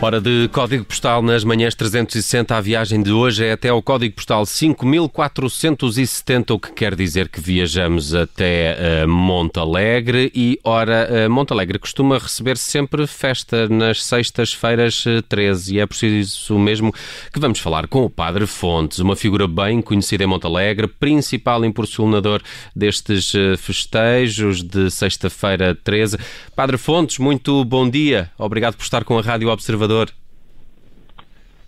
Hora de código postal nas manhãs 360. A viagem de hoje é até ao código postal 5470, o que quer dizer que viajamos até uh, Monte Alegre. E, ora, uh, Monte Alegre costuma receber sempre festa nas sextas-feiras 13 e é preciso mesmo que vamos falar com o Padre Fontes, uma figura bem conhecida em Monte Alegre, principal impulsionador destes festejos de sexta-feira 13. Padre Fontes, muito bom dia. Obrigado por estar com a Rádio Observador Salvador.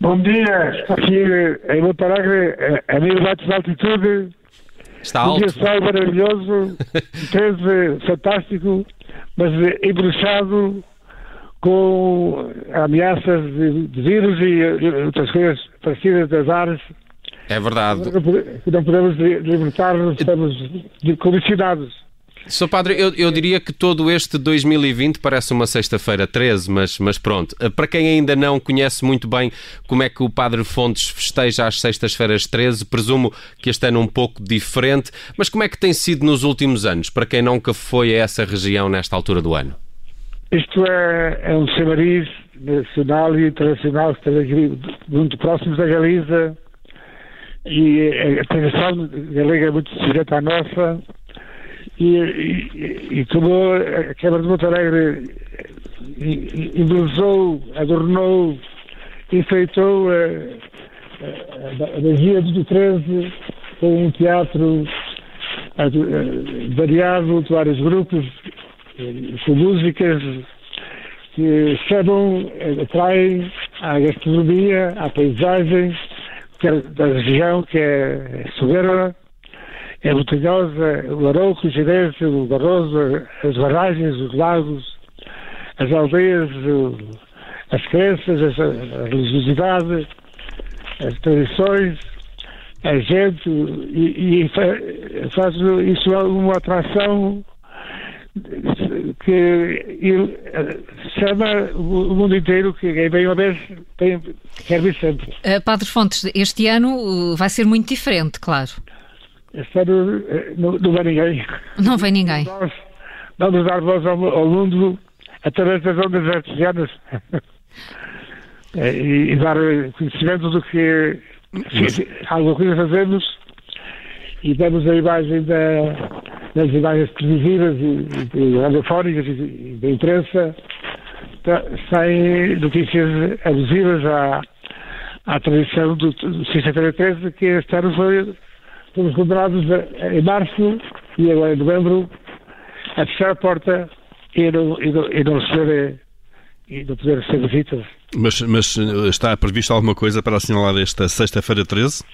Bom dia, aqui em Monte Alegre, a mil metros de altitude. Está alto. Um sol maravilhoso, 13 fantástico, mas embruxado com ameaças de, de vírus e outras coisas parecidas das ares. É verdade. Não podemos libertar-nos, estamos condicionados. Sr. Padre, eu, eu, diria que todo este 2020 parece uma sexta-feira 13, mas, mas pronto. Eh, para quem ainda não conhece muito bem como é que o Padre Fontes festeja às sextas-feiras 13, presumo que este ano um pouco diferente, mas como é que tem sido nos últimos anos, para quem nunca foi a essa região nesta altura do ano? Isto é, é um chamariz nacional e internacional muito próximos da Galiza e a tradição galega é muito semelhante à nossa e, e, e como a Câmara de Monte Alegre embelezou, adornou, enfeitou a, a, a magia do 13 com um teatro variado de vários grupos, com músicas que chamam, atraem à gastronomia, à paisagem da região que é soberba é montanhosa, o Arouco, o Gerês, o Barroso, as barragens, os lagos, as aldeias, as crenças, a religiosidade, as tradições, a gente, e, e faz isso uma atração que chama o mundo inteiro, que quem vem uma vez quer vir sempre. Uh, Padre Fontes, este ano uh, vai ser muito diferente, claro. Este ano eh, não, não vem ninguém. Não vem ninguém. Nós vamos dar voz ao, ao mundo através das ondas artesianas eh, e, e, dar conhecimento do que Mas... alguma coisa fazemos e damos a imagem da, das imagens televisivas e, e radiofónicas e, da imprensa sem notícias abusivas à, à tradição do, do sexta-feira 13 que este ano foi fomos condenados em março e agora em novembro a fechar a porta e não, e não, e não receber e não poder ser visitas. Mas, mas eh, está previsto alguma coisa para assinalar esta sexta-feira 13?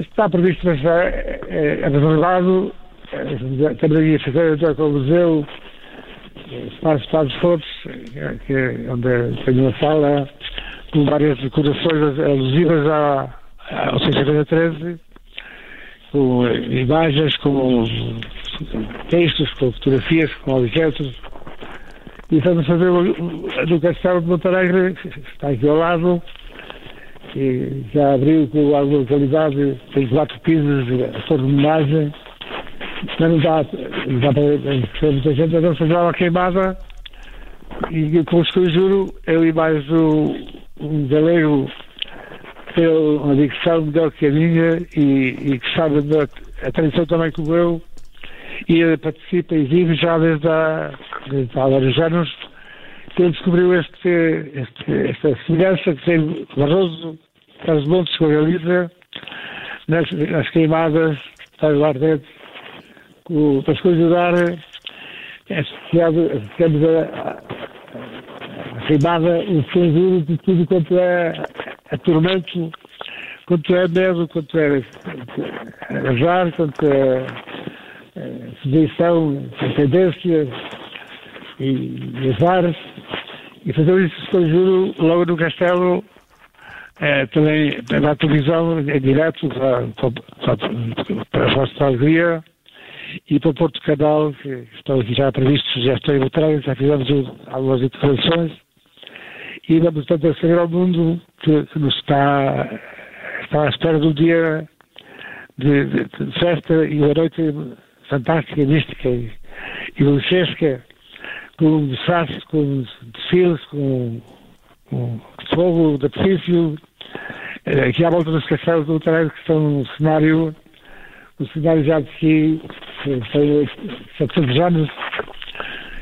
Está previsto, mas é, reservado. Também ia fazer com o museu, Espaço Estados Fontes, que é onde tenho uma sala com várias decorações alusivas à, ao sexta-feira 13 com imagens, com textos, com fotografias, com objetos. E estamos a ver no Castelo de Montalegre, está aqui ao lado, e já abriu com alguma localidade, tem quatro pisos, a torre de homenagem, mas não dá, não dá para muita gente, então fazer uma queimada, e com os que eu juro, eu e mais o, um galego tem uma dicção melhor que a minha e, e que sabe da a tradição também como eu e participa e vive já desde há, desde há vários anos que ele descobriu este, este, esta semelhança que tem Barroso, Carlos Montes com a Galiza nas, nas queimadas, está lá dentro, para as coisas ajudar associamos a, a, a queimada o censuro de tudo quanto é a tormento quanto é medo, quanto é azar, quanto é, é sujeição, tendência e, azar. E fazer isso, eu juro, logo no castelo, é, também na televisão, em direto, para, para, para a Vossa Alegria e para o Porto Canal, que estão aqui já previstos, já estão em Botrão, já fizemos algumas intervenções e vamos tanto a saber ao mundo que, nos está, está à espera do dia de, de, de festa e uma noite fantástica, mística e, e com disfarces, com desfiles, com o fogo de Pacífio, aqui à volta dos castelos do Tareiro que estão no cenário, no cenário já de si, foi 700 anos,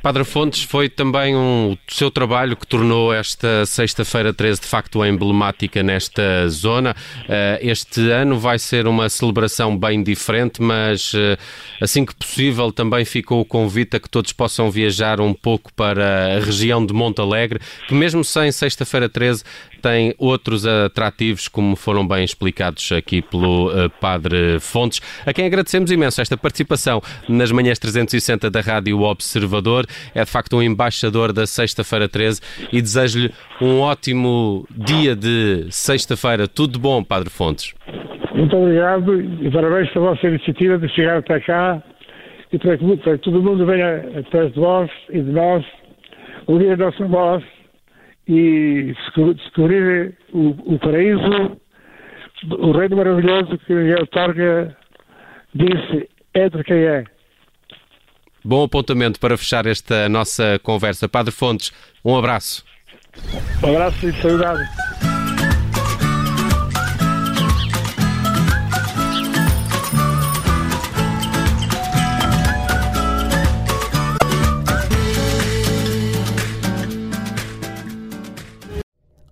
Padre Fontes, foi também um seu trabalho que tornou esta sexta-feira 13 de facto emblemática nesta zona. Eh, este ano vai ser uma celebração bem diferente, mas eh, assim que possível também ficou o convite a que todos possam viajar um pouco para a região de Monte Alegre, que mesmo sem sexta-feira 13 tem outros atrativos, como foram bem explicados aqui pelo uh, Padre Fontes, a quem agradecemos imenso esta participação nas manhãs 360 da Rádio Observador. É de facto um embaixador da Sexta-feira 13 e desejo-lhe um ótimo dia de sexta-feira. Tudo de bom, Padre Fontes. Muito obrigado e parabéns pela vossa iniciativa de chegar até cá e para que, para que todo mundo venha atrás de vós e de nós, ouvir a nossa voz e descobrir o, o paraíso, o reino maravilhoso que Miguel Torga disse entre quem é. Bom apontamento para fechar esta nossa conversa. Padre Fontes, um abraço. Um abraço e saudade.